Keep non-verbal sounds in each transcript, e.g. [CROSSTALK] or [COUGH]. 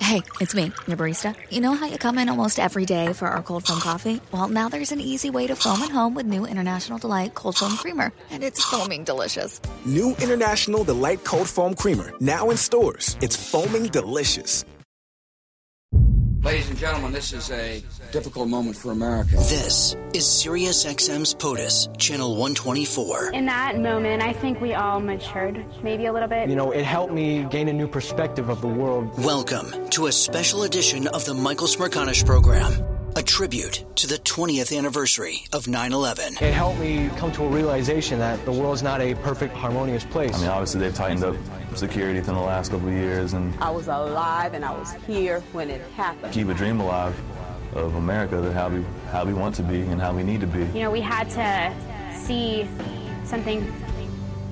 Hey, it's me, your barista. You know how you come in almost every day for our cold foam coffee? Well, now there's an easy way to foam at home with new International Delight Cold Foam Creamer, and it's foaming delicious. New International Delight Cold Foam Creamer, now in stores. It's foaming delicious. Ladies and gentlemen, this is a difficult moment for America. This is SiriusXM's POTUS, channel 124. In that moment, I think we all matured, maybe a little bit. You know, it helped me gain a new perspective of the world. Welcome to a special edition of the Michael Smerconish program, a tribute to the 20th anniversary of 9 11. It helped me come to a realization that the world's not a perfect, harmonious place. I mean, obviously, they've tightened up security within the last couple of years and I was alive and I was here when it happened. keep a dream alive of America that how we how we want to be and how we need to be. You know, we had to see something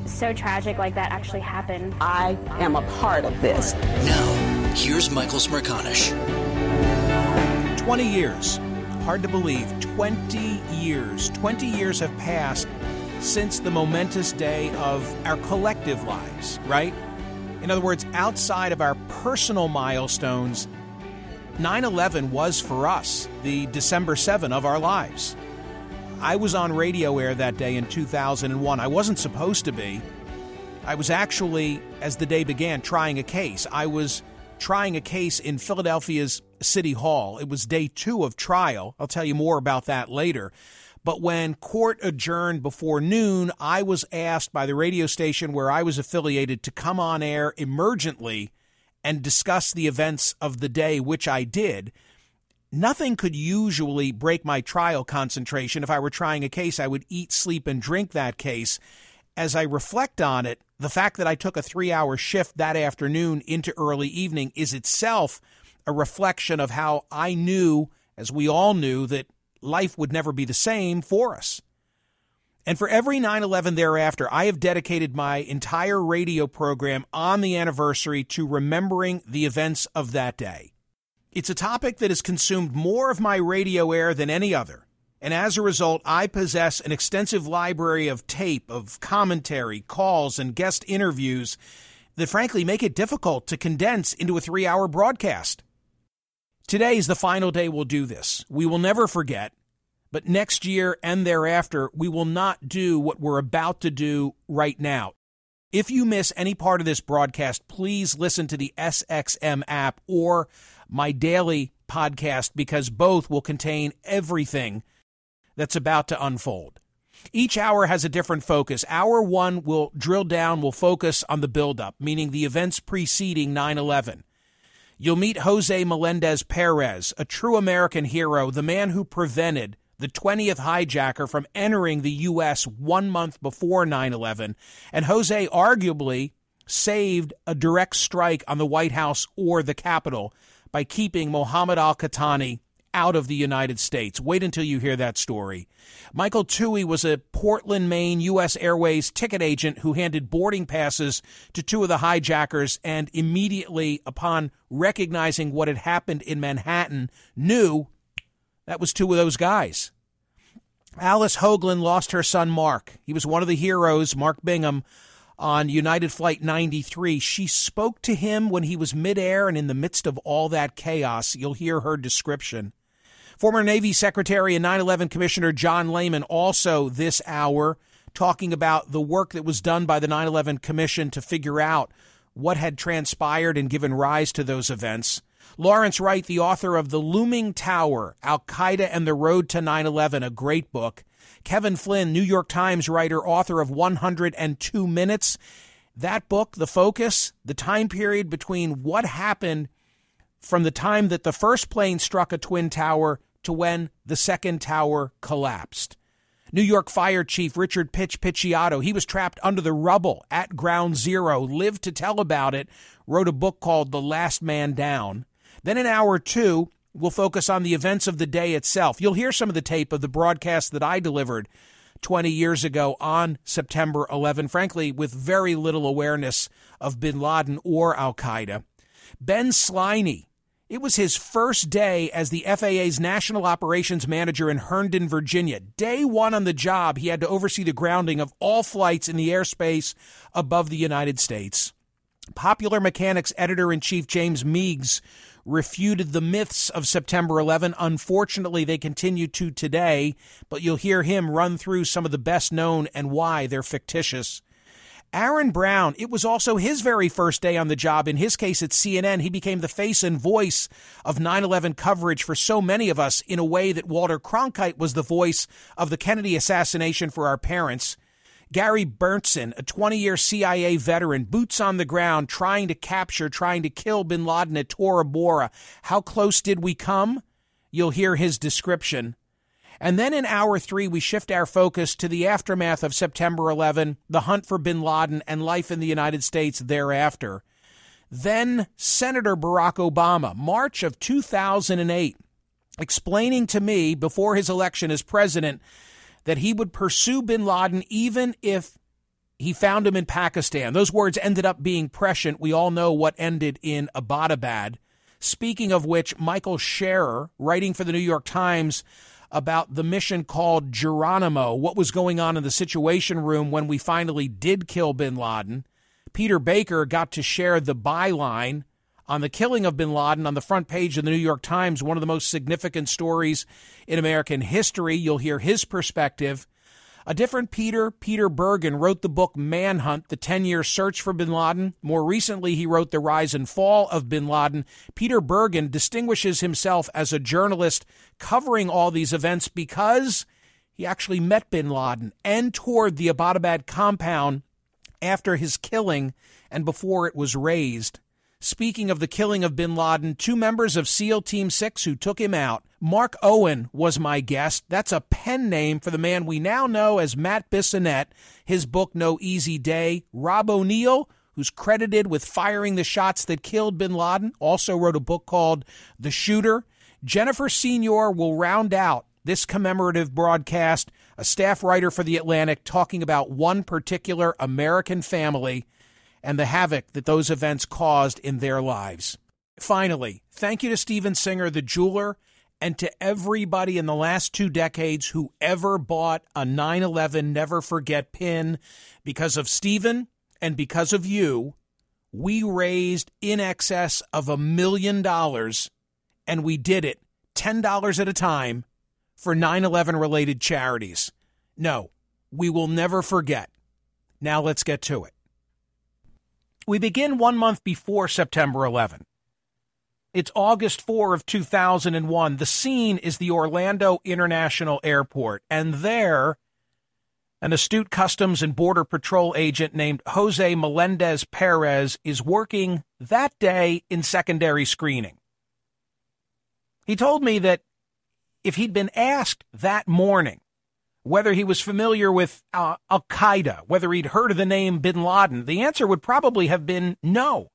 so tragic like that actually happen. I am a part of this. Now, here's Michael Smerconish. 20 years. Hard to believe. 20 years. 20 years have passed since the momentous day of our collective lives, right? In other words, outside of our personal milestones, 9 11 was for us the December 7 of our lives. I was on radio air that day in 2001. I wasn't supposed to be. I was actually, as the day began, trying a case. I was trying a case in Philadelphia's City Hall. It was day two of trial. I'll tell you more about that later. But when court adjourned before noon, I was asked by the radio station where I was affiliated to come on air emergently and discuss the events of the day, which I did. Nothing could usually break my trial concentration. If I were trying a case, I would eat, sleep, and drink that case. As I reflect on it, the fact that I took a three hour shift that afternoon into early evening is itself a reflection of how I knew, as we all knew, that life would never be the same for us. And for every 9 11 thereafter, I have dedicated my entire radio program on the anniversary to remembering the events of that day. It's a topic that has consumed more of my radio air than any other. And as a result, I possess an extensive library of tape, of commentary, calls, and guest interviews that frankly make it difficult to condense into a three hour broadcast. Today is the final day we'll do this. We will never forget, but next year and thereafter, we will not do what we're about to do right now. If you miss any part of this broadcast, please listen to the SXM app or my daily podcast because both will contain everything that's about to unfold. Each hour has a different focus. Hour one will drill down, will focus on the buildup, meaning the events preceding 9 11. You'll meet Jose Melendez Perez, a true American hero, the man who prevented the 20th hijacker from entering the U.S. one month before 9 11. And Jose arguably saved a direct strike on the White House or the Capitol by keeping Mohammed al Qahtani out of the United States. Wait until you hear that story. Michael Tuohey was a Portland, Maine U.S. Airways ticket agent who handed boarding passes to two of the hijackers and immediately, upon recognizing what had happened in Manhattan, knew that was two of those guys. Alice Hoagland lost her son Mark. He was one of the heroes, Mark Bingham, on United Flight 93. She spoke to him when he was midair and in the midst of all that chaos. You'll hear her description. Former Navy Secretary and 9 11 Commissioner John Lehman also this hour talking about the work that was done by the 9 11 Commission to figure out what had transpired and given rise to those events. Lawrence Wright, the author of The Looming Tower Al Qaeda and the Road to 9 11, a great book. Kevin Flynn, New York Times writer, author of 102 Minutes. That book, The Focus, the time period between what happened from the time that the first plane struck a twin tower to when the second tower collapsed. New York Fire Chief Richard Pitch Picciotto, he was trapped under the rubble at Ground Zero, lived to tell about it, wrote a book called The Last Man Down. Then in hour two, we'll focus on the events of the day itself. You'll hear some of the tape of the broadcast that I delivered 20 years ago on September 11, frankly, with very little awareness of bin Laden or Al Qaeda. Ben Sliney, it was his first day as the FAA's National Operations Manager in Herndon, Virginia. Day one on the job, he had to oversee the grounding of all flights in the airspace above the United States. Popular Mechanics editor in chief James Meigs refuted the myths of September 11. Unfortunately, they continue to today, but you'll hear him run through some of the best known and why they're fictitious. Aaron Brown, it was also his very first day on the job. In his case, at CNN, he became the face and voice of 9 11 coverage for so many of us in a way that Walter Cronkite was the voice of the Kennedy assassination for our parents. Gary Berntsen, a 20 year CIA veteran, boots on the ground, trying to capture, trying to kill bin Laden at Tora Bora. How close did we come? You'll hear his description. And then in hour three, we shift our focus to the aftermath of September 11, the hunt for bin Laden, and life in the United States thereafter. Then Senator Barack Obama, March of 2008, explaining to me before his election as president that he would pursue bin Laden even if he found him in Pakistan. Those words ended up being prescient. We all know what ended in Abbottabad. Speaking of which, Michael Scherer, writing for the New York Times, about the mission called Geronimo, what was going on in the Situation Room when we finally did kill bin Laden. Peter Baker got to share the byline on the killing of bin Laden on the front page of the New York Times, one of the most significant stories in American history. You'll hear his perspective. A different Peter, Peter Bergen, wrote the book Manhunt, The 10 Year Search for Bin Laden. More recently, he wrote The Rise and Fall of Bin Laden. Peter Bergen distinguishes himself as a journalist covering all these events because he actually met bin Laden and toured the Abbottabad compound after his killing and before it was razed. Speaking of the killing of bin Laden, two members of SEAL Team 6 who took him out. Mark Owen was my guest. That's a pen name for the man we now know as Matt Bissonnette. His book, No Easy Day. Rob O'Neill, who's credited with firing the shots that killed bin Laden, also wrote a book called The Shooter. Jennifer Senior will round out this commemorative broadcast, a staff writer for The Atlantic, talking about one particular American family and the havoc that those events caused in their lives. Finally, thank you to Steven Singer, the jeweler, and to everybody in the last two decades who ever bought a 9 11 Never Forget pin. Because of Steven and because of you, we raised in excess of a million dollars, and we did it $10 at a time for 9 11 related charities. No, we will never forget. Now let's get to it. We begin one month before September 11. It's August 4 of 2001. The scene is the Orlando International Airport, and there, an astute Customs and Border Patrol agent named Jose Melendez Perez is working that day in secondary screening. He told me that if he'd been asked that morning whether he was familiar with uh, Al Qaeda, whether he'd heard of the name bin Laden, the answer would probably have been no.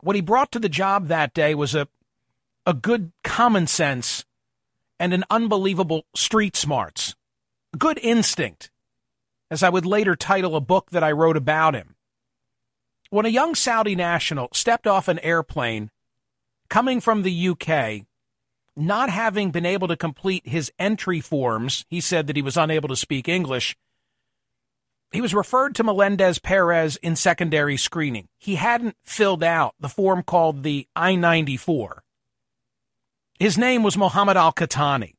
What he brought to the job that day was a, a good common sense and an unbelievable street smarts, a good instinct, as I would later title a book that I wrote about him. When a young Saudi national stepped off an airplane coming from the UK not having been able to complete his entry forms, he said that he was unable to speak English. He was referred to Melendez Perez in secondary screening. He hadn't filled out the form called the I 94. His name was Mohammed Al Qahtani.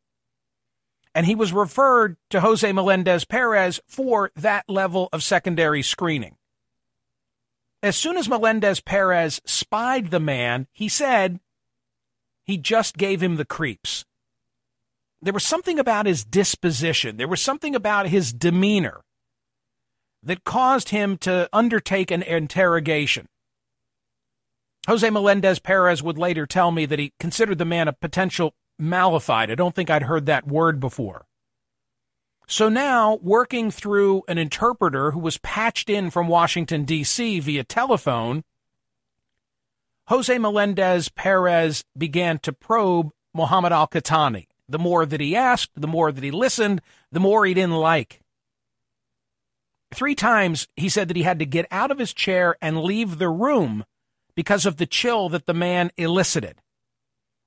And he was referred to Jose Melendez Perez for that level of secondary screening. As soon as Melendez Perez spied the man, he said, he just gave him the creeps. There was something about his disposition, there was something about his demeanor that caused him to undertake an interrogation. Jose Melendez Perez would later tell me that he considered the man a potential malified. I don't think I'd heard that word before. So now, working through an interpreter who was patched in from Washington, D.C. via telephone, Jose Melendez Perez began to probe Mohammed Al Qahtani. The more that he asked, the more that he listened, the more he didn't like. Three times he said that he had to get out of his chair and leave the room because of the chill that the man elicited.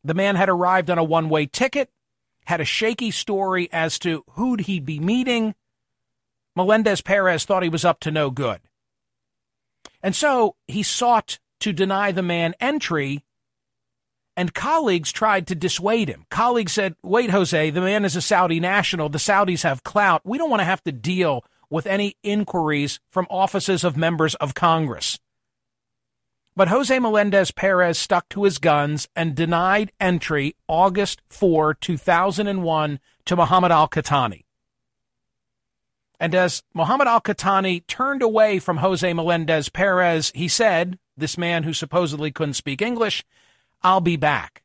The man had arrived on a one way ticket, had a shaky story as to who'd he be meeting. Melendez Perez thought he was up to no good. And so he sought to deny the man entry, and colleagues tried to dissuade him. Colleagues said, Wait, Jose, the man is a Saudi national. The Saudis have clout. We don't want to have to deal with any inquiries from offices of members of Congress. But Jose Melendez Perez stuck to his guns and denied entry August 4, 2001 to Muhammad Al Qahtani. And as Muhammad Al Qahtani turned away from Jose Melendez Perez, he said, this man who supposedly couldn't speak English, I'll be back.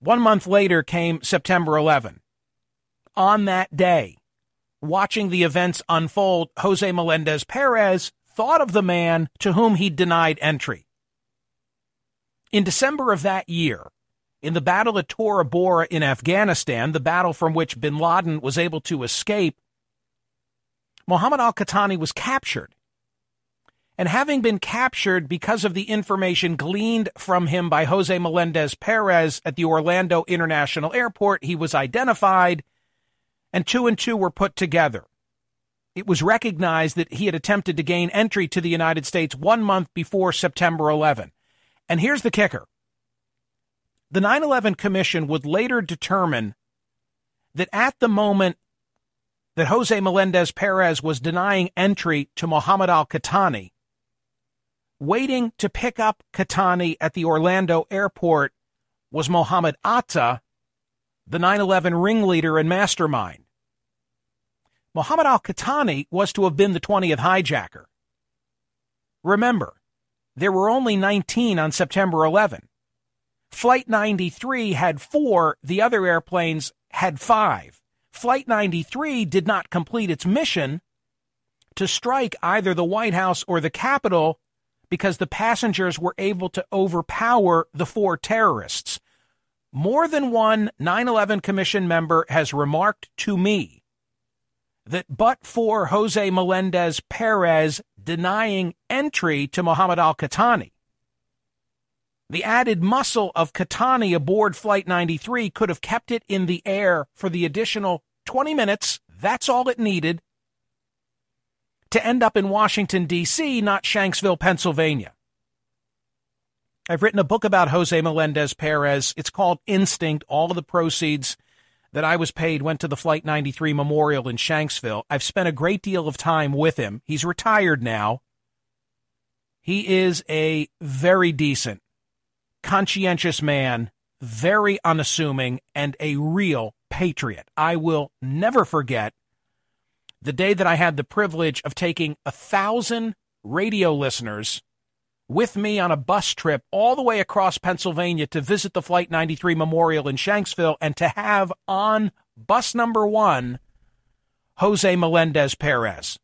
One month later came September 11. On that day, watching the events unfold, Jose Melendez Perez thought of the man to whom he denied entry. In December of that year, in the battle of Tora Bora in Afghanistan, the battle from which bin Laden was able to escape, Muhammad al Qahtani was captured. And having been captured because of the information gleaned from him by Jose Melendez Perez at the Orlando International Airport, he was identified and two and two were put together. It was recognized that he had attempted to gain entry to the United States one month before September 11. And here's the kicker the 9 11 Commission would later determine that at the moment that Jose Melendez Perez was denying entry to Mohammed Al Qahtani, waiting to pick up Qahtani at the Orlando airport was Mohammed Atta, the 9 11 ringleader and mastermind. Mohammed Al Qahtani was to have been the 20th hijacker. Remember, there were only 19 on September 11. Flight 93 had four, the other airplanes had five. Flight 93 did not complete its mission to strike either the White House or the Capitol because the passengers were able to overpower the four terrorists. More than one 9 11 Commission member has remarked to me that but for Jose Melendez Perez denying entry to Mohammed Al Qahtani, the added muscle of Qahtani aboard Flight 93 could have kept it in the air for the additional 20 minutes. That's all it needed to end up in Washington, D.C., not Shanksville, Pennsylvania. I've written a book about Jose Melendez Perez. It's called Instinct. All of the proceeds that I was paid went to the Flight 93 Memorial in Shanksville. I've spent a great deal of time with him. He's retired now. He is a very decent, conscientious man, very unassuming, and a real patriot. I will never forget the day that I had the privilege of taking a thousand radio listeners with me on a bus trip all the way across Pennsylvania to visit the Flight 93 Memorial in Shanksville and to have on bus number one Jose Melendez Perez.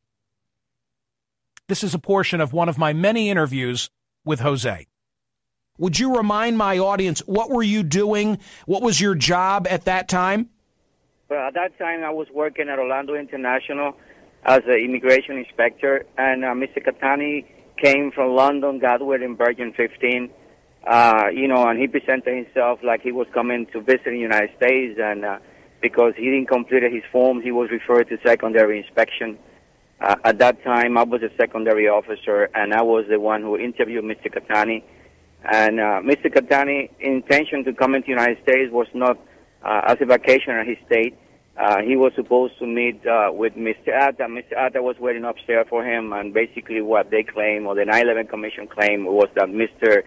This is a portion of one of my many interviews with Jose. Would you remind my audience what were you doing? What was your job at that time? Well, at that time, I was working at Orlando International as an immigration inspector, and uh, Mr. Qahtani came from London, got in Virgin 15, uh, you know, and he presented himself like he was coming to visit the United States, and uh, because he didn't complete his form, he was referred to secondary inspection. Uh, at that time, I was a secondary officer, and I was the one who interviewed Mr. Qahtani. And uh, Mr. Qahtani's intention to come into the United States was not as a vacation in his state. Uh, he was supposed to meet uh, with Mr. Atta. Mr. Atta was waiting upstairs for him, and basically what they claim, or the 9/11 Commission claim, was that Mr.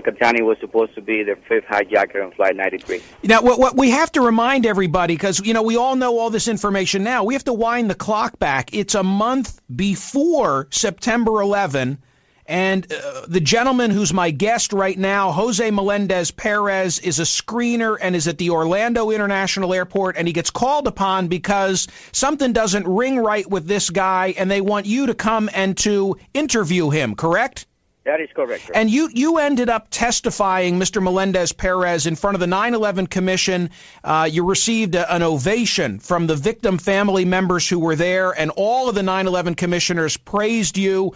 Qahtani was supposed to be the fifth hijacker on Flight 93. Now, what, what we have to remind everybody, because you know we all know all this information now, we have to wind the clock back. It's a month before September 11, And uh, the gentleman who's my guest right now, Jose Melendez Perez, is a screener and is at the Orlando International Airport. And he gets called upon because something doesn't ring right with this guy, and they want you to come and to interview him, correct? That is correct. Sir. And you, you ended up testifying, Mr. Melendez Perez, in front of the 9 11 Commission. Uh, you received a, an ovation from the victim family members who were there, and all of the 9 11 commissioners praised you.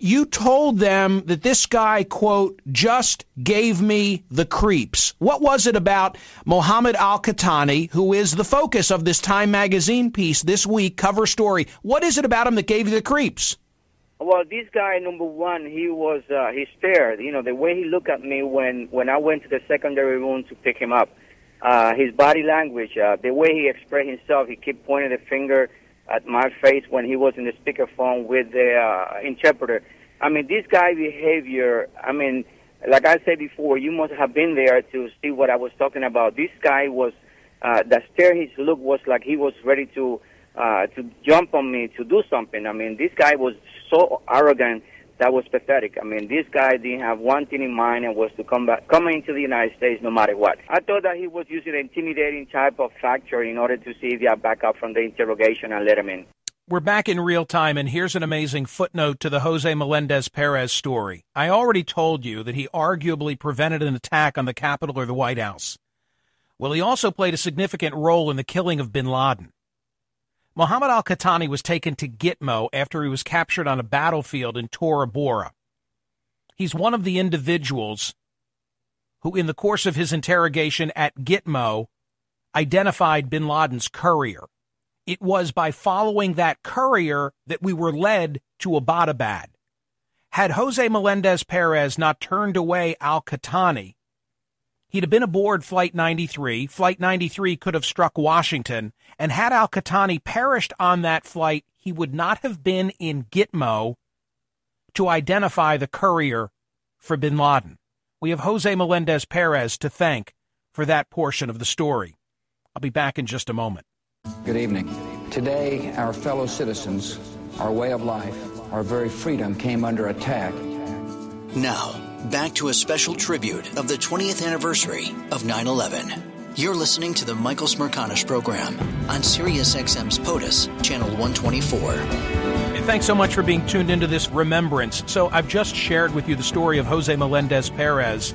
You told them that this guy, quote, just gave me the creeps. What was it about Mohammed Al Qahtani, who is the focus of this Time magazine piece this week, cover story? What is it about him that gave you the creeps? Well, this guy, number one, he was uh, he stared. You know, the way he looked at me when when I went to the secondary room to pick him up, uh, his body language, uh, the way he expressed himself, he kept pointing the finger at my face when he was in the speakerphone with the uh, interpreter. I mean, this guy behavior. I mean, like I said before, you must have been there to see what I was talking about. This guy was uh, the stare. His look was like he was ready to uh, to jump on me to do something. I mean, this guy was so arrogant that was pathetic. I mean, this guy didn't have one thing in mind and was to come back, come into the United States no matter what. I thought that he was using an intimidating type of factor in order to see if he had backup from the interrogation and let him in. We're back in real time, and here's an amazing footnote to the Jose Melendez Perez story. I already told you that he arguably prevented an attack on the Capitol or the White House. Well, he also played a significant role in the killing of bin Laden. Muhammad al Qahtani was taken to Gitmo after he was captured on a battlefield in Tora Bora. He's one of the individuals who, in the course of his interrogation at Gitmo, identified bin Laden's courier. It was by following that courier that we were led to Abbottabad. Had Jose Melendez Perez not turned away al Qahtani, He'd have been aboard Flight 93. Flight 93 could have struck Washington. And had Al Qahtani perished on that flight, he would not have been in Gitmo to identify the courier for bin Laden. We have Jose Melendez Perez to thank for that portion of the story. I'll be back in just a moment. Good evening. Today, our fellow citizens, our way of life, our very freedom came under attack. Now, back to a special tribute of the 20th anniversary of 9 11. You're listening to the Michael Smerconish program on SiriusXM's POTUS, channel 124. Hey, thanks so much for being tuned into this remembrance. So, I've just shared with you the story of Jose Melendez Perez,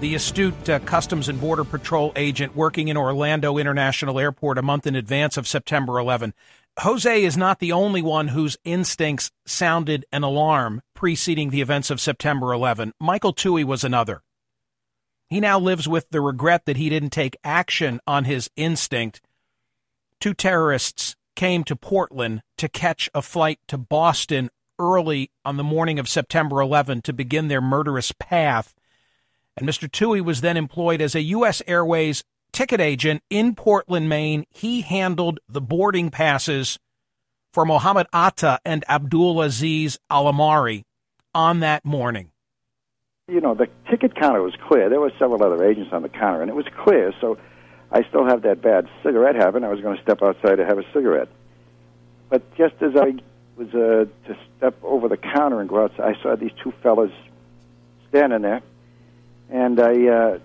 the astute uh, Customs and Border Patrol agent working in Orlando International Airport a month in advance of September 11. Jose is not the only one whose instincts sounded an alarm preceding the events of September 11. Michael Tuohey was another. He now lives with the regret that he didn't take action on his instinct. Two terrorists came to Portland to catch a flight to Boston early on the morning of September 11 to begin their murderous path. And Mr. Tuohey was then employed as a U.S. Airways ticket agent in Portland, Maine. He handled the boarding passes for Mohammed Atta and Abdul Aziz Alamari on that morning. You know, the ticket counter was clear. There were several other agents on the counter, and it was clear. So I still have that bad cigarette habit. I was going to step outside to have a cigarette. But just as I was uh, to step over the counter and go outside, I saw these two fellas standing there, and I, uh,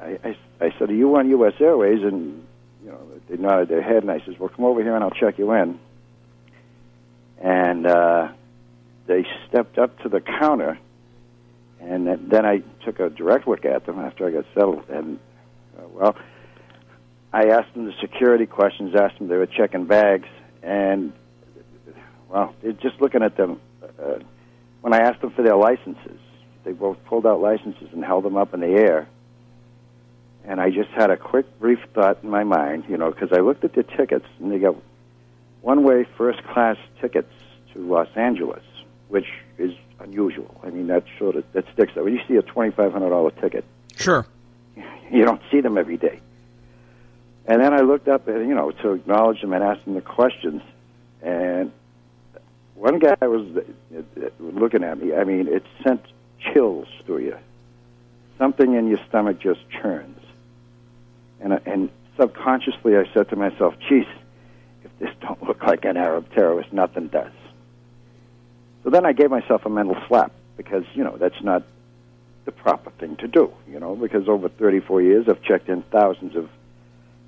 I, I I said, "Are you on U.S. Airways?" And you know, they nodded their head, and I says, "Well, come over here, and I'll check you in." And uh, they stepped up to the counter, and then I took a direct look at them after I got settled. And uh, well, I asked them the security questions, asked them they were checking bags, and well, just looking at them. Uh, when I asked them for their licenses, they both pulled out licenses and held them up in the air and I just had a quick, brief thought in my mind, you know, because I looked at the tickets, and they got one-way first-class tickets to Los Angeles, which is unusual. I mean, that sort of that sticks out. When you see a twenty-five hundred dollar ticket, sure, you don't see them every day. And then I looked up, and you know, to acknowledge them and ask them the questions, and one guy was uh, uh, looking at me. I mean, it sent chills through you. Something in your stomach just churns. And, uh, and subconsciously, I said to myself, geez, if this don't look like an Arab terrorist, nothing does. So then I gave myself a mental slap. because you know that's not the proper thing to do. You know, because over 34 years I've checked in thousands of,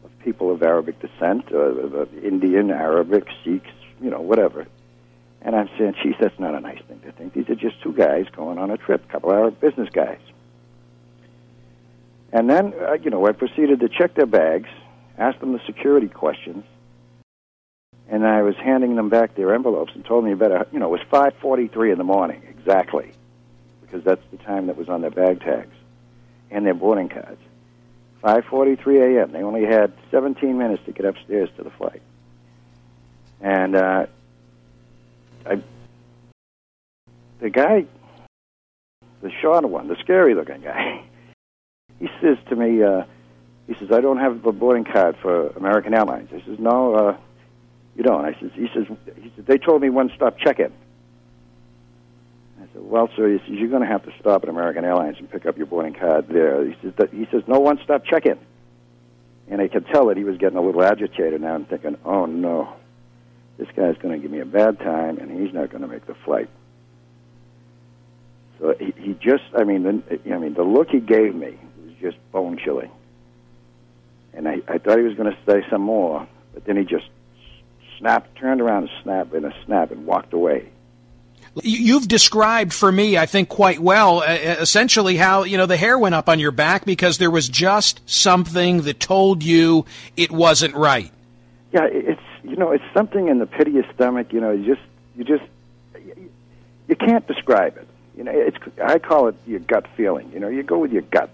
of people of Arabic descent, uh, Indian, Arabic, Sikhs, you know, whatever. And I'm saying, geez, that's not a nice thing to think. These are just two guys going on a trip, a couple of Arab business guys. And then, uh, you know, I proceeded to check their bags, ask them the security questions, and I was handing them back their envelopes and told me better, you know, it was 5:43 in the morning exactly, because that's the time that was on their bag tags and their boarding cards. 5:43 a.m. They only had 17 minutes to get upstairs to the flight, and uh, I, the guy, the shorter one, the scary-looking guy, [LAUGHS] he says to me, uh, he says, "I don't have a boarding card for American Airlines." I says, "No." Uh, you don't. I says, he says, he says, they told me one stop check-in. I said, well, sir, he says, you're going to have to stop at American Airlines and pick up your boarding card there. He says, that, he says, no one stop check-in. And I could tell that he was getting a little agitated now. I'm thinking, oh no, this guy's going to give me a bad time, and he's not going to make the flight. So he, he just, I mean, the, I mean, the look he gave me was just bone chilling. And I, I thought he was going to say some more, but then he just snapped, turned around and snapped in a snap and walked away. You've described for me, I think, quite well, essentially how you know the hair went up on your back because there was just something that told you it wasn't right. Yeah, it's you know it's something in the pit of your stomach. You know, you just you just you can't describe it. You know, it's I call it your gut feeling. You know, you go with your gut.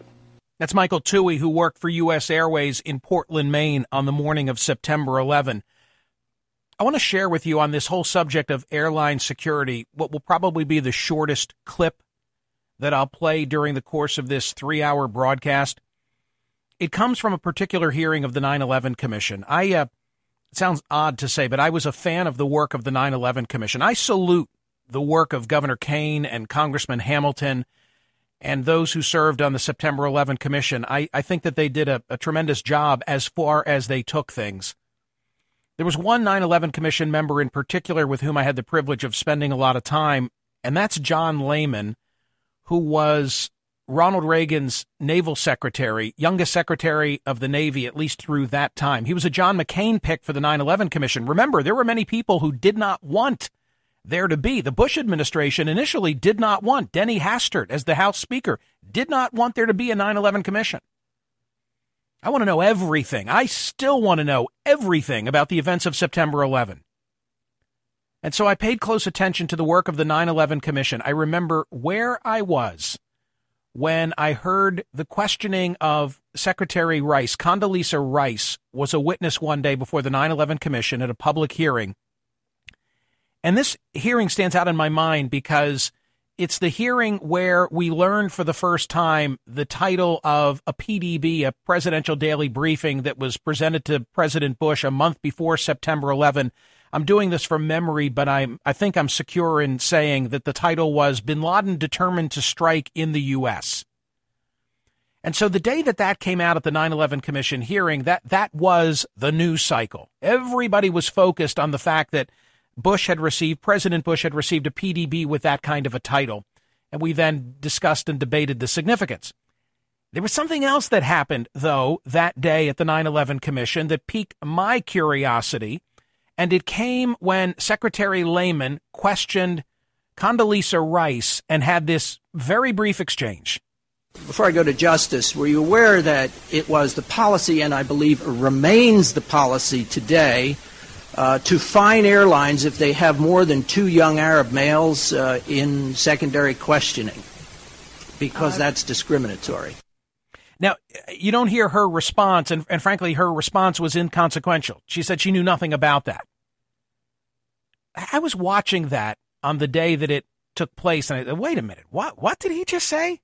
That's Michael Tuohey, who worked for U.S. Airways in Portland, Maine, on the morning of September 11. I want to share with you on this whole subject of airline security what will probably be the shortest clip that I'll play during the course of this three hour broadcast. It comes from a particular hearing of the 9 11 Commission. I, uh, it sounds odd to say, but I was a fan of the work of the 9 11 Commission. I salute the work of Governor Kean and Congressman Hamilton and those who served on the September 11 Commission. I, I think that they did a, a tremendous job as far as they took things. There was one 9 11 Commission member in particular with whom I had the privilege of spending a lot of time, and that's John Lehman, who was Ronald Reagan's naval secretary, youngest secretary of the Navy, at least through that time. He was a John McCain pick for the 9 11 Commission. Remember, there were many people who did not want there to be. The Bush administration initially did not want Denny Hastert as the House Speaker, did not want there to be a 9 11 Commission. I want to know everything. I still want to know everything about the events of September 11. And so I paid close attention to the work of the 9 11 Commission. I remember where I was when I heard the questioning of Secretary Rice. Condoleezza Rice was a witness one day before the 9 11 Commission at a public hearing. And this hearing stands out in my mind because it's the hearing where we learned for the first time the title of a PDB, a presidential daily briefing that was presented to President Bush a month before September 11. I'm doing this from memory, but I'm, I think I'm secure in saying that the title was Bin Laden Determined to Strike in the U.S. And so the day that that came out at the 9/11 Commission hearing, that that was the news cycle. Everybody was focused on the fact that Bush had received, President Bush had received a PDB with that kind of a title. And we then discussed and debated the significance. There was something else that happened, though, that day at the 9 11 Commission that piqued my curiosity. And it came when Secretary Lehman questioned Condoleezza Rice and had this very brief exchange. Before I go to Justice, were you aware that it was the policy, and I believe remains the policy today, uh, to fine airlines if they have more than two young Arab males uh, in secondary questioning because uh, that's discriminatory. Now, you don't hear her response, and, and frankly, her response was inconsequential. She said she knew nothing about that. I was watching that on the day that it took place, and I said, wait a minute, what, what did he just say?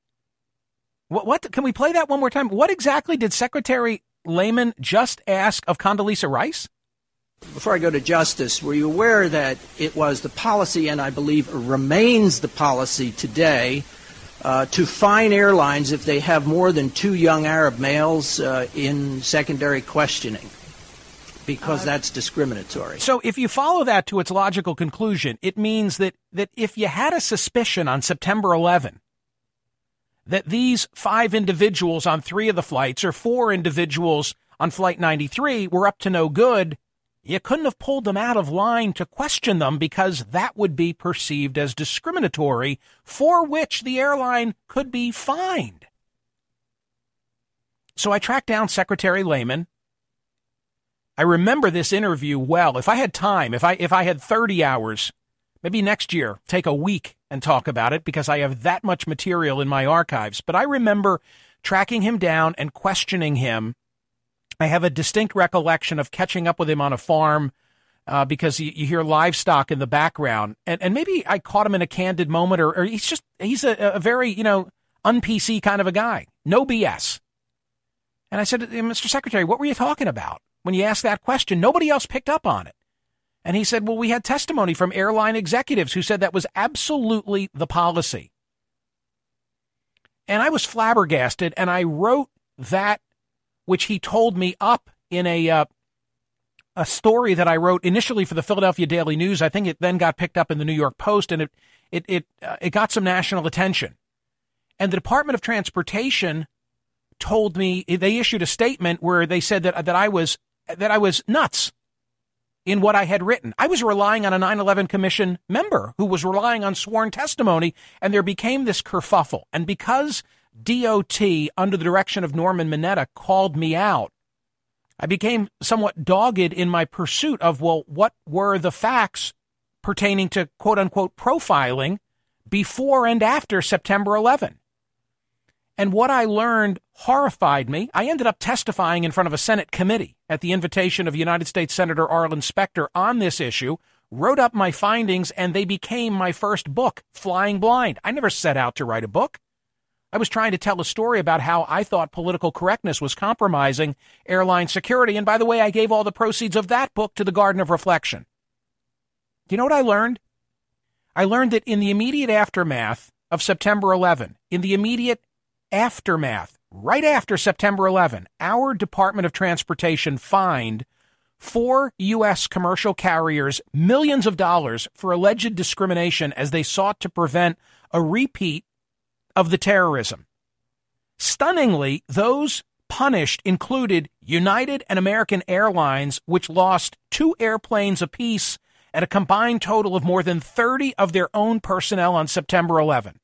What, what, can we play that one more time? What exactly did Secretary Lehman just ask of Condoleezza Rice? Before I go to Justice, were you aware that it was the policy, and I believe remains the policy today, uh, to fine airlines if they have more than two young Arab males uh, in secondary questioning? Because uh, that's discriminatory. So, if you follow that to its logical conclusion, it means that that if you had a suspicion on September 11 that these five individuals on three of the flights or four individuals on Flight 93 were up to no good, you couldn't have pulled them out of line to question them because that would be perceived as discriminatory, for which the airline could be fined. So I tracked down Secretary Lehman. I remember this interview well. If I had time, if I if I had 30 hours, maybe next year, take a week and talk about it because I have that much material in my archives. But I remember tracking him down and questioning him. I have a distinct recollection of catching up with him on a farm uh, because you, you, hear livestock in the background, and, and maybe I caught him in a candid moment, or, or he's just he's a, a very you know un PC kind of a guy, no BS. And I said, Mr. Secretary, what were you talking about when you asked that question? Nobody else picked up on it. And he said, well, we had testimony from airline executives who said that was absolutely the policy. And I was flabbergasted, and I wrote that which he told me up in a uh, a story that I wrote initially for the Philadelphia Daily News. I think it then got picked up in the New York Post, and it it it uh, it got some national attention. And the Department of Transportation told me they issued a statement where they said that that I was that I was nuts in what I had written. I was relying on a 9/11 commission member who was relying on sworn testimony and there became this kerfuffle. And because DOT under the direction of Norman Mineta called me out, I became somewhat dogged in my pursuit of well what were the facts pertaining to quote unquote profiling before and after September 11. And what I learned horrified me. I ended up testifying in front of a Senate committee at the invitation of United States Senator Arlen Specter on this issue, wrote up my findings, and they became my first book, Flying Blind. I never set out to write a book. I was trying to tell a story about how I thought political correctness was compromising airline security. And by the way, I gave all the proceeds of that book to the Garden of Reflection. Do you know what I learned? I learned that in the immediate aftermath of September 11, in the immediate aftermath, right after September 11, our Department of Transportation fined four U.S. commercial carriers millions of dollars for alleged discrimination as they sought to prevent a repeat of the terrorism. Stunningly, those punished included United and American Airlines, which lost two airplanes apiece and a combined total of more than 30 of their own personnel on September 11.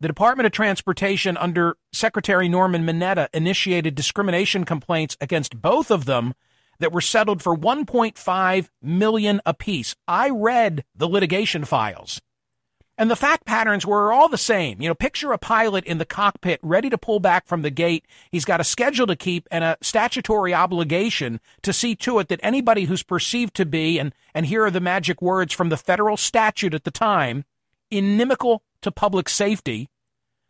The Department of Transportation under Secretary Norman Mineta initiated discrimination complaints against both of them that were settled for 1.5 million apiece. I read the litigation files. And the fact patterns were all the same. You know, picture a pilot in the cockpit ready to pull back from the gate. He's got a schedule to keep and a statutory obligation to see to it that anybody who's perceived to be, and, and here are the magic words from the federal statute at the time, inimical to public safety,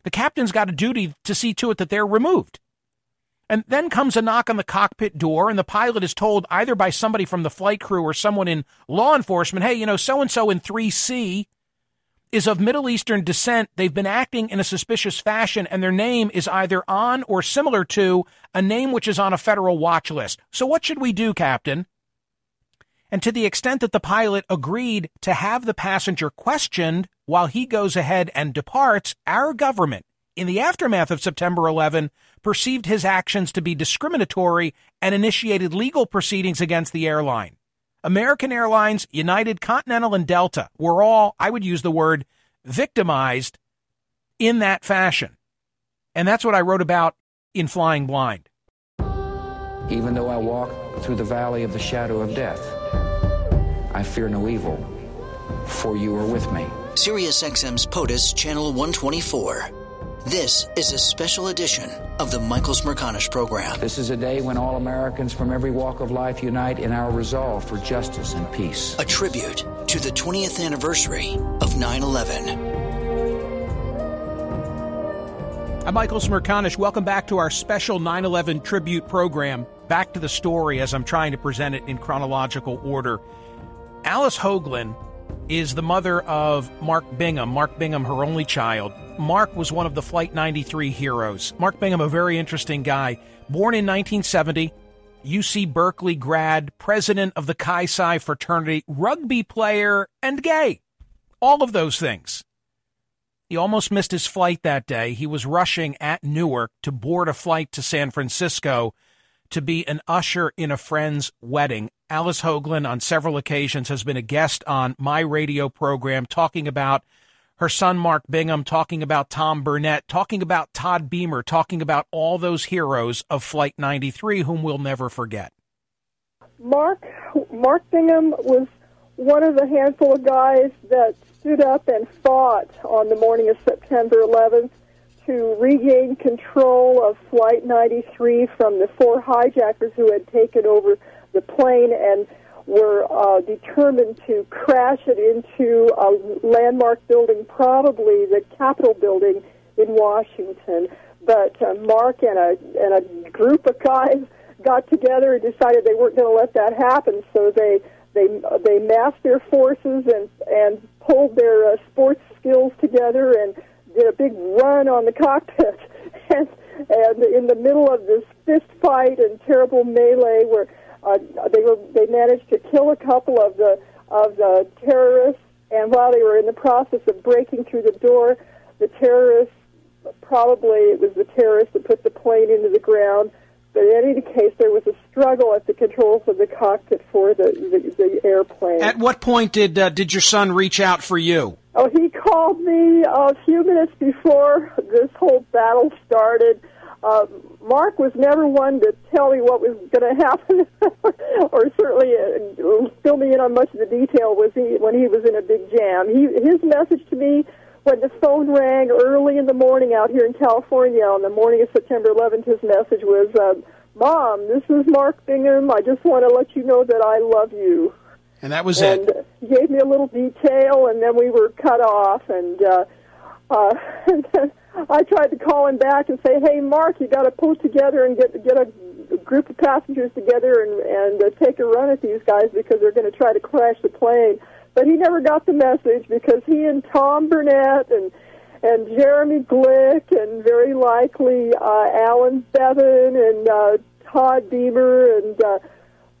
the captain's got a duty to see to it that they're removed. And then comes a knock on the cockpit door, and the pilot is told either by somebody from the flight crew or someone in law enforcement, hey, you know, so and so in 3C is of Middle Eastern descent. They've been acting in a suspicious fashion, and their name is either on or similar to a name which is on a federal watch list. So, what should we do, Captain? And to the extent that the pilot agreed to have the passenger questioned while he goes ahead and departs, our government, in the aftermath of September 11, perceived his actions to be discriminatory and initiated legal proceedings against the airline. American Airlines, United, Continental, and Delta were all, I would use the word, victimized in that fashion. And that's what I wrote about in Flying Blind. Even though I walk through the valley of the shadow of death, I fear no evil, for you are with me. SiriusXM's POTUS Channel 124. This is a special edition of the Michael Smerconish program. This is a day when all Americans from every walk of life unite in our resolve for justice and peace. A tribute to the 20th anniversary of 9 11. I'm Michael Smerconish. Welcome back to our special 9 11 tribute program. Back to the story as I'm trying to present it in chronological order. Alice Hoagland is the mother of Mark Bingham. Mark Bingham, her only child. Mark was one of the Flight 93 heroes. Mark Bingham, a very interesting guy. Born in 1970, UC Berkeley grad, president of the Chi Psi fraternity, rugby player, and gay. all of those things. He almost missed his flight that day. He was rushing at Newark to board a flight to San Francisco to be an usher in a friend's wedding. Alice Hoagland, on several occasions, has been a guest on my radio program talking about her son Mark Bingham, talking about Tom Burnett, talking about Todd Beamer, talking about all those heroes of Flight 93 whom we'll never forget. Mark Mark Bingham was one of the handful of guys that stood up and fought on the morning of September 11th to regain control of Flight 93 from the four hijackers who had taken over the plane and were uh, determined to crash it into a landmark building, probably the Capitol building in Washington. But uh, Mark and a and a group of guys got together and decided they weren't going to let that happen. So they they they massed their forces and and pulled their uh, sports skills together and did a big run on the cockpit. [LAUGHS] and and in the middle of this fist fight and terrible melee, where uh, they were they managed to kill a couple of the of the terrorists. And while they were in the process of breaking through the door, the terrorists probably it was the terrorists that put the plane into the ground but in any case, there was a struggle at the controls of the cockpit for the the, the airplane. At what point did uh, did your son reach out for you? Oh, he called me a few minutes before this whole battle started. Uh, Mark was never one to tell me what was going [LAUGHS] to happen, or certainly uh, fill me in on much of the detail. Was he when he was in a big jam? He his message to me when the phone rang early in the morning out here in California on the morning of September 11th, his message was, uh, "Mom, this is Mark Bingham. I just want to let you know that I love you." And that was and it. He gave me a little detail, and then we were cut off. And uh, uh, [LAUGHS] I tried to call him back and say, "Hey, Mark, you got to pull together and get get a group of passengers together and and uh, take a run at these guys because they're going to try to crash the plane." But he never got the message because he and Tom Burnett and and Jeremy Glick and very likely uh, Alan Beaven and uh, Todd Beamer and uh,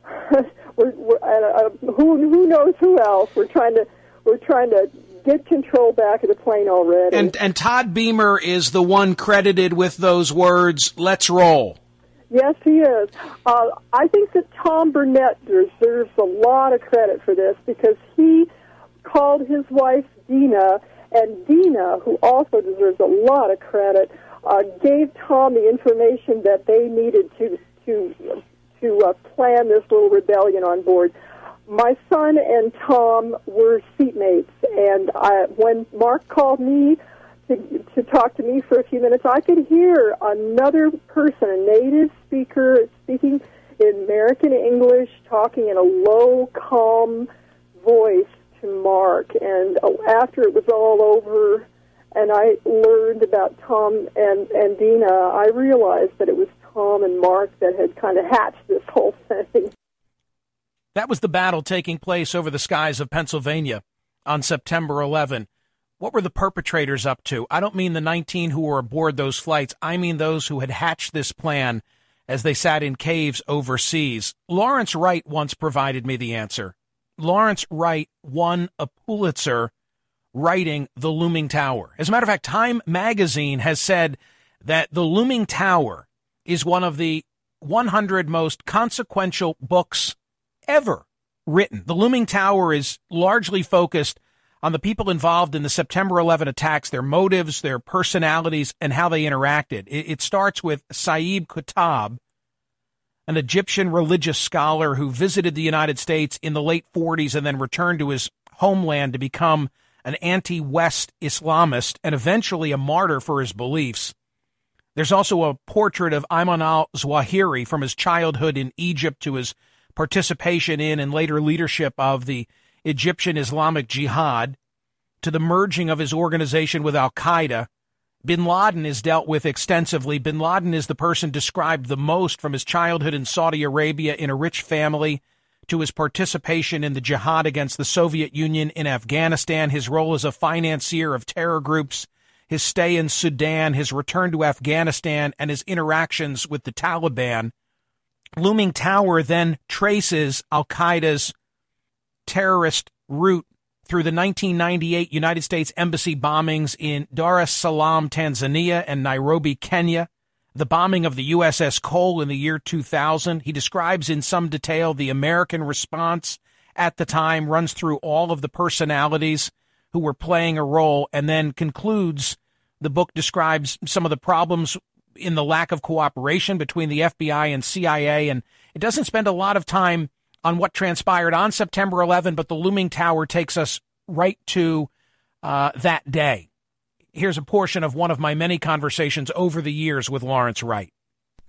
[LAUGHS] we're, we're, uh, who who knows who else. We're trying to we're trying to get control back of the plane already. And and Todd Beamer is the one credited with those words. Let's roll. Yes, he is. Uh, I think that Tom Burnett deserves a lot of credit for this because he called his wife Deena, and Deena, who also deserves a lot of credit, uh, gave Tom the information that they needed to to to uh, plan this little rebellion on board. My son and Tom were seatmates, and I, when Mark called me to, to talk to me for a few minutes, I could hear another person, a native speaker, speaking in American English, talking in a low, calm voice to Mark. And uh, after it was all over, and I learned about Tom and and Deena, I realized that it was Tom and Mark that had kind of hatched this whole thing. That was the battle taking place over the skies of Pennsylvania on September 11. What were the perpetrators up to? I don't mean the 19 who were aboard those flights. I mean those who had hatched this plan as they sat in caves overseas. Lawrence Wright once provided me the answer. Lawrence Wright won a Pulitzer writing The Looming Tower. As a matter of fact, Time magazine has said that The Looming Tower is one of the 100 most consequential books ever written. The Looming Tower is largely focused on the people involved in the September 11 attacks, their motives, their personalities, and how they interacted. It, it starts with Sayyid Qutb, an Egyptian religious scholar who visited the United States in the late 40s and then returned to his homeland to become an anti West Islamist and eventually a martyr for his beliefs. There's also a portrait of Ayman al Zawahiri from his childhood in Egypt to his participation in and later leadership of the Egyptian Islamic Jihad to the merging of his organization with Al Qaeda. Bin Laden is dealt with extensively. Bin Laden is the person described the most from his childhood in Saudi Arabia in a rich family to his participation in the jihad against the Soviet Union in Afghanistan, his role as a financier of terror groups, his stay in Sudan, his return to Afghanistan, and his interactions with the Taliban. Looming Tower then traces Al Qaeda's terrorist route through the 1998 United States Embassy bombings in Dar es Salaam, Tanzania, and Nairobi, Kenya, the bombing of the USS Cole in the year 2000. He describes in some detail the American response at the time, runs through all of the personalities who were playing a role, and then concludes the book describes some of the problems in the lack of cooperation between the FBI and CIA, and it doesn't spend a lot of time on what transpired on September 11, but the looming tower takes us right to uh, that day. Here's a portion of one of my many conversations over the years with Lawrence Wright.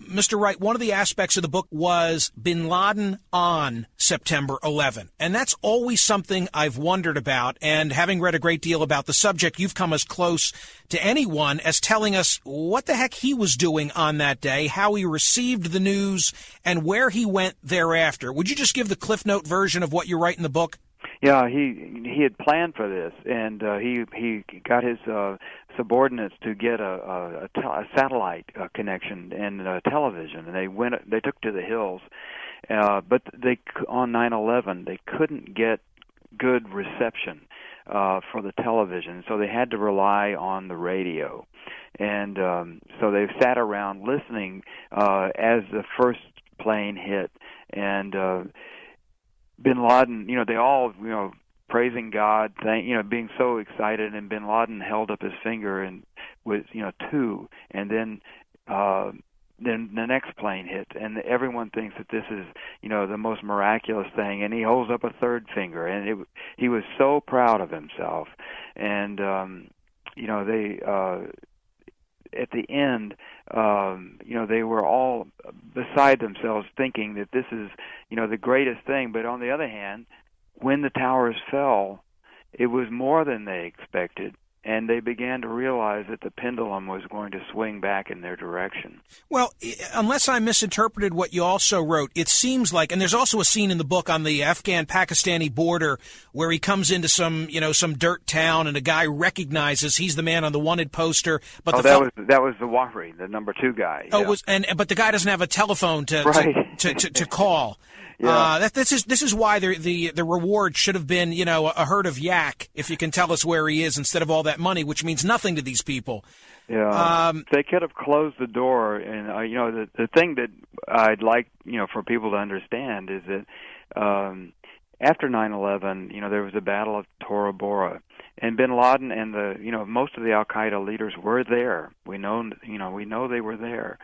Mr. Wright, one of the aspects of the book was bin Laden on September 11. And that's always something I've wondered about. And having read a great deal about the subject, you've come as close to anyone as telling us what the heck he was doing on that day, how he received the news, and where he went thereafter. Would you just give the Cliff Note version of what you write in the book? Yeah, he he had planned for this, and uh, he he got his uh, subordinates to get a a, a, te- a satellite uh, connection and a television, and they went they took to the hills, uh, but they on 9/11 they couldn't get good reception uh, for the television, so they had to rely on the radio, and um, so they sat around listening uh, as the first plane hit, and. Uh, bin Laden, you know, they all, you know, praising God, thank, you know, being so excited, and Bin Laden held up his finger and was, you know, two, and then, uh, then the next plane hit, and everyone thinks that this is, you know, the most miraculous thing, and he holds up a third finger, and it, he was so proud of himself, and, um, you know, they. uh at the end, um, you know, they were all beside themselves, thinking that this is, you know, the greatest thing. But on the other hand, when the towers fell, it was more than they expected and they began to realize that the pendulum was going to swing back in their direction. Well, unless I misinterpreted what you also wrote, it seems like, and there's also a scene in the book on the Afghan-Pakistani border where he comes into some, you know, some dirt town, and a guy recognizes he's the man on the wanted poster. But oh, the that fel- was that was Zawahiri, the number two guy. Oh, yeah. was and but the guy doesn't have a telephone to right. to, to, to, to call. [LAUGHS] Yeah. Uh, that, this is this is why the, the the reward should have been you know a herd of yak if you can tell us where he is instead of all that money, which means nothing to these people. Yeah, um, they could have closed the door, and uh, you know the the thing that I'd like you know for people to understand is that um, after 9/11, you know there was a battle of Tora Bora, and Bin Laden and the you know most of the Al Qaeda leaders were there. We know you know we know they were there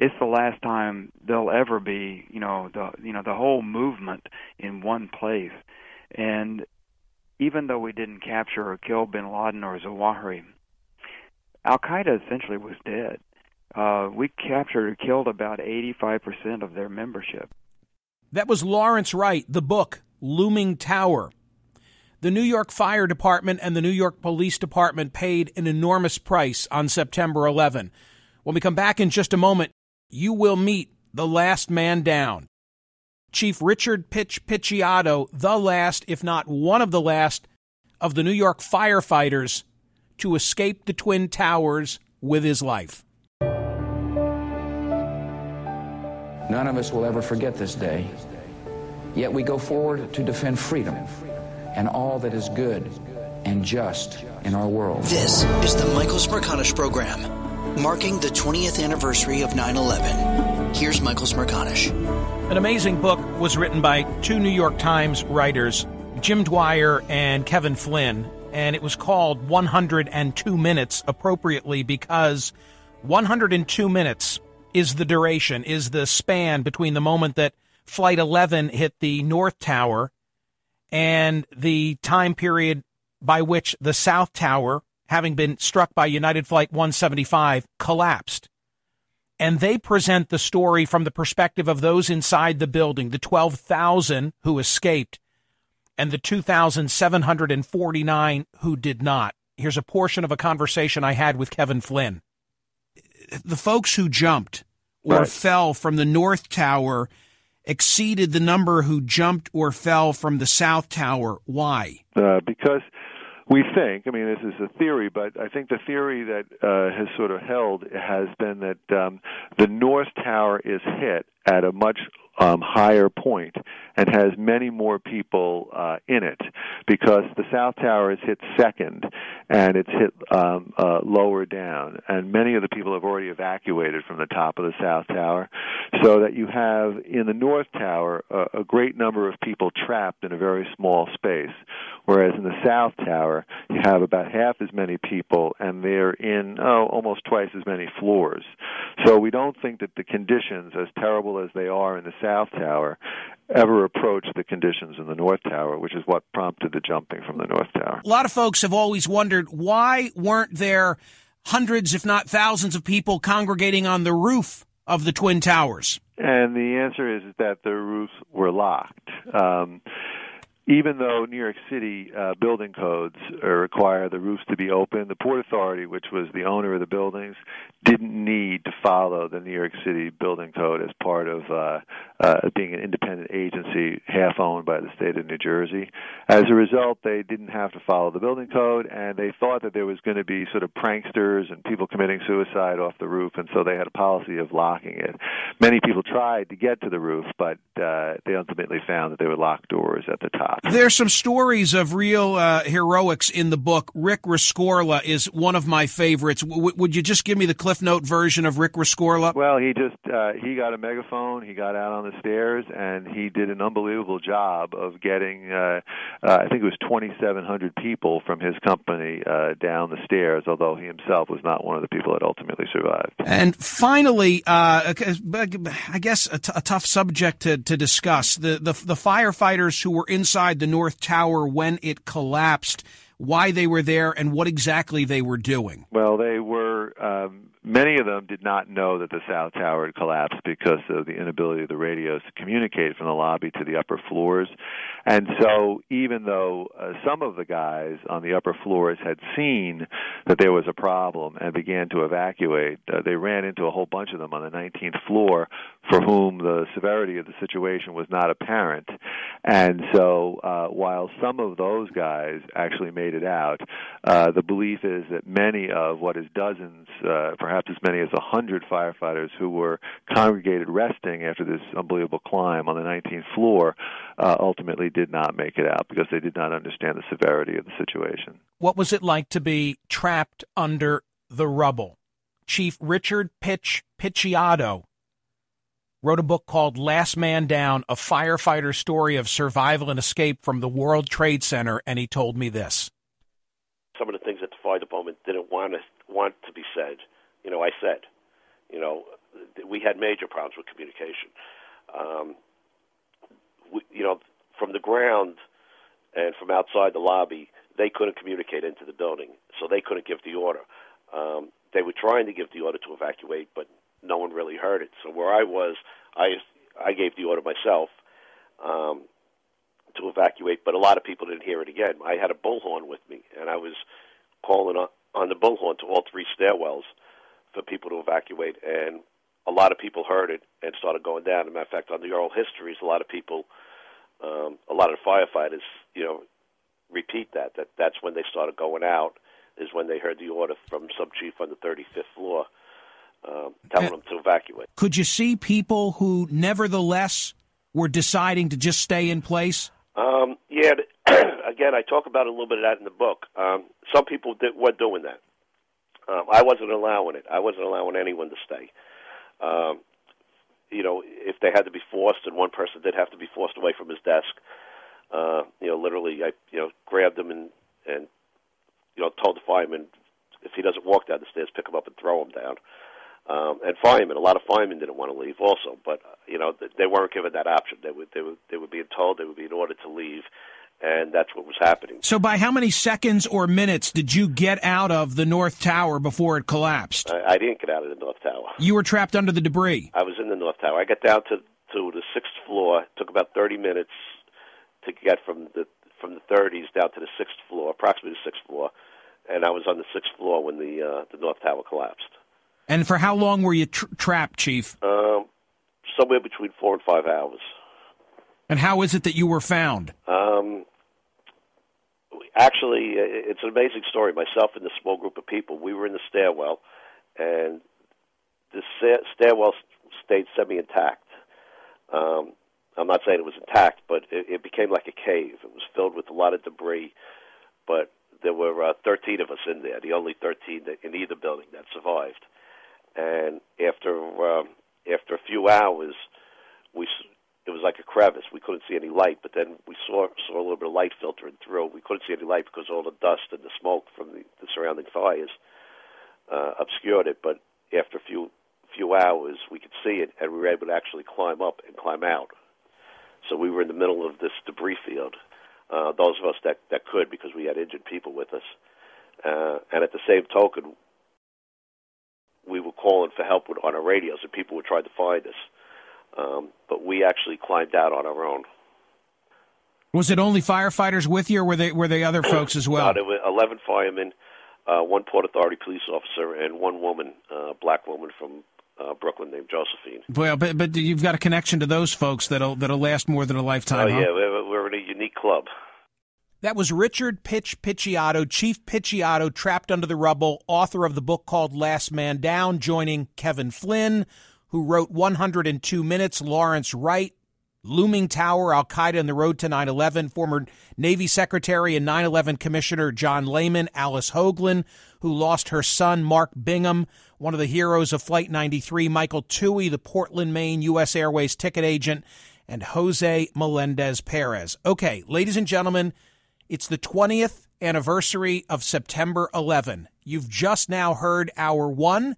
it's the last time they'll ever be, you know, the you know the whole movement in one place. And even though we didn't capture or kill Bin Laden or Zawahiri, Al Qaeda essentially was dead. Uh, we captured or killed about 85% of their membership. That was Lawrence Wright, the book Looming Tower. The New York Fire Department and the New York Police Department paid an enormous price on September 11. When we come back in just a moment, you will meet the last man down. Chief Richard Pitch Picciotto, the last, if not one of the last, of the New York firefighters to escape the Twin Towers with his life. None of us will ever forget this day. Yet we go forward to defend freedom and all that is good and just in our world. This is the Michael Smerconish Program marking the 20th anniversary of 9 11. Here's Michael Smerconish. An amazing book was written by two New York Times writers, Jim Dwyer and Kevin Flynn, and it was called 102 Minutes appropriately because 102 minutes is the duration, is the span between the moment that Flight 11 hit the North Tower and the time period by which the South Tower having been struck by United Flight 175, collapsed. And they present the story from the perspective of those inside the building, the 12,000 who escaped, and the 2,749 who did not. Here's a portion of a conversation I had with Kevin Flynn. The folks who jumped or right. fell from the North Tower exceeded the number who jumped or fell from the South Tower. Why? Uh, because we think, I mean, this is a theory, but I think the theory that uh, has sort of held has been that um, the North Tower is hit at a much um, higher point and has many more people uh, in it because the South Tower is hit second and it's hit um, uh, lower down, and many of the people have already evacuated from the top of the South Tower, so that you have in the North Tower a, a great number of people trapped in a very small space, whereas in the South Tower you have about half as many people and they're in oh, almost twice as many floors. So we don't think that the conditions, as terrible as they are in the South Tower, ever approach the conditions in the North Tower, which is what prompted the jumping from the North Tower. A lot of folks have always wondered why weren't there hundreds, if not thousands, of people congregating on the roof of the Twin Towers? And the answer is that the roofs were locked. Um, even though New York City uh, building codes uh, require the roofs to be open, the Port Authority, which was the owner of the buildings, didn't need to follow the New York City building code as part of uh, uh, being an independent agency half owned by the state of New Jersey. As a result, they didn't have to follow the building code, and they thought that there was going to be sort of pranksters and people committing suicide off the roof, and so they had a policy of locking it. Many people tried to get to the roof, but uh, they ultimately found that there were locked doors at the top. [LAUGHS] There's some stories of real uh, heroics in the book. Rick Rescorla is one of my favorites. W- would you just give me the Cliff Note version of Rick Rescorla? Well, he just uh, he got a megaphone, he got out on the stairs, and he did an unbelievable job of getting. Uh, uh, I think it was 2,700 people from his company uh, down the stairs. Although he himself was not one of the people that ultimately survived. And finally, uh, I guess a, t- a tough subject to, to discuss the, the the firefighters who were inside the North Tower when it collapsed, why they were there, and what exactly they were doing. Well, they were. Um, many of them did not know that the South Tower had collapsed because of the inability of the radios to communicate from the lobby to the upper floors. And so, even though uh, some of the guys on the upper floors had seen that there was a problem and began to evacuate, uh, they ran into a whole bunch of them on the 19th floor for whom the severity of the situation was not apparent. And so, uh, while some of those guys actually made it out, uh, the belief is that many of what is dozens, uh, perhaps as many as hundred firefighters who were congregated resting after this unbelievable climb on the 19th floor, uh, ultimately did not make it out because they did not understand the severity of the situation. What was it like to be trapped under the rubble? Chief Richard Pitch Picciotto wrote a book called Last Man Down, a firefighter story of survival and escape from the World Trade Center, and he told me this. Some of the things that the fire department didn't want to, want to be said, you know, I said. You know, we had major problems with communication. Um, we, you know, from the ground and from outside the lobby, they couldn't communicate into the building, so they couldn't give the order. Um, they were trying to give the order to evacuate, but no one really heard it. So where I was, I I gave the order myself um, to evacuate, but a lot of people didn't hear it again. I had a bullhorn with me, and I was calling on, on the bullhorn to all three stairwells for people to evacuate, and a lot of people heard it and started going down. As a matter of fact, on the oral histories, a lot of people, um, a lot of firefighters, you know, repeat that that that's when they started going out is when they heard the order from sub chief on the 35th floor um, telling them to evacuate. Could you see people who nevertheless were deciding to just stay in place? Um, yeah, [CLEARS THROAT] again, I talk about a little bit of that in the book. Um, some people did, were doing that. Um, I wasn't allowing it. I wasn't allowing anyone to stay. Um, you know, if they had to be forced, and one person did have to be forced away from his desk, uh, you know, literally, I you know grabbed him and and you know told the fireman if he doesn't walk down the stairs, pick him up and throw him down um, and firemen. A lot of firemen didn't want to leave also, but uh, you know they weren't given that option. They would they were they were being told they would be in order to leave, and that's what was happening. So, by how many seconds or minutes did you get out of the North Tower before it collapsed? I, I didn't get out of the North Tower. You were trapped under the debris. I was in the North Tower. I got down to to the sixth floor. It took about thirty minutes to get from the from the 30s down to the sixth floor, approximately the sixth floor, and I was on the sixth floor when the uh, the North Tower collapsed. And for how long were you trapped, Chief? Um, somewhere between four and five hours. And how is it that you were found? Um, actually, it's an amazing story. Myself and the small group of people, we were in the stairwell, and the stairwell stayed semi intact. Um, I'm not saying it was intact, but it, it became like a cave. It was filled with a lot of debris, but there were uh, 13 of us in there, the only 13 that, in either building that survived. And after um, after a few hours, we it was like a crevice. We couldn't see any light, but then we saw saw a little bit of light filtering through. We couldn't see any light because all the dust and the smoke from the, the surrounding fires uh, obscured it. But after a few few hours, we could see it, and we were able to actually climb up and climb out. So we were in the middle of this debris field. Uh, those of us that that could, because we had injured people with us, uh, and at the same token, we were calling for help on our radios, and people were trying to find us. Um, but we actually climbed out on our own. Was it only firefighters with you, or were they were they other [COUGHS] folks as well? No, were eleven firemen, uh, one Port Authority police officer, and one woman, uh, black woman from uh, Brooklyn named Josephine. Well, but but you've got a connection to those folks that'll that'll last more than a lifetime. Oh huh? yeah, we're, we're in a unique club. That was Richard Pitch Picciotto, Chief Picciotto, trapped under the rubble, author of the book called Last Man Down, joining Kevin Flynn, who wrote 102 Minutes, Lawrence Wright, Looming Tower, Al Qaeda and the Road to 9 11, former Navy Secretary and 9 11 Commissioner John Lehman, Alice Hoagland, who lost her son, Mark Bingham, one of the heroes of Flight 93, Michael Tuohey, the Portland, Maine U.S. Airways ticket agent, and Jose Melendez Perez. Okay, ladies and gentlemen, it's the 20th anniversary of September 11. You've just now heard hour one.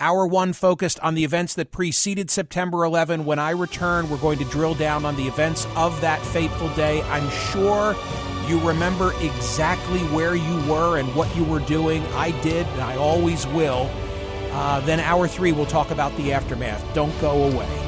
Hour one focused on the events that preceded September 11. When I return, we're going to drill down on the events of that fateful day. I'm sure you remember exactly where you were and what you were doing. I did, and I always will. Uh, then, hour three, we'll talk about the aftermath. Don't go away.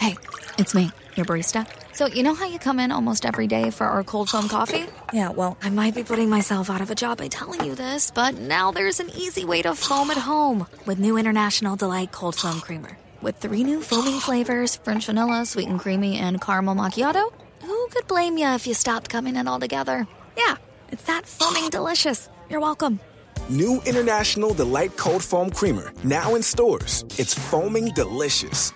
Hey, it's me, your barista. So, you know how you come in almost every day for our cold foam coffee? Yeah, well, I might be putting myself out of a job by telling you this, but now there's an easy way to foam at home with new International Delight Cold Foam Creamer. With three new foaming flavors French vanilla, sweet and creamy, and caramel macchiato, who could blame you if you stopped coming in altogether? Yeah, it's that foaming delicious. You're welcome. New International Delight Cold Foam Creamer, now in stores. It's foaming delicious.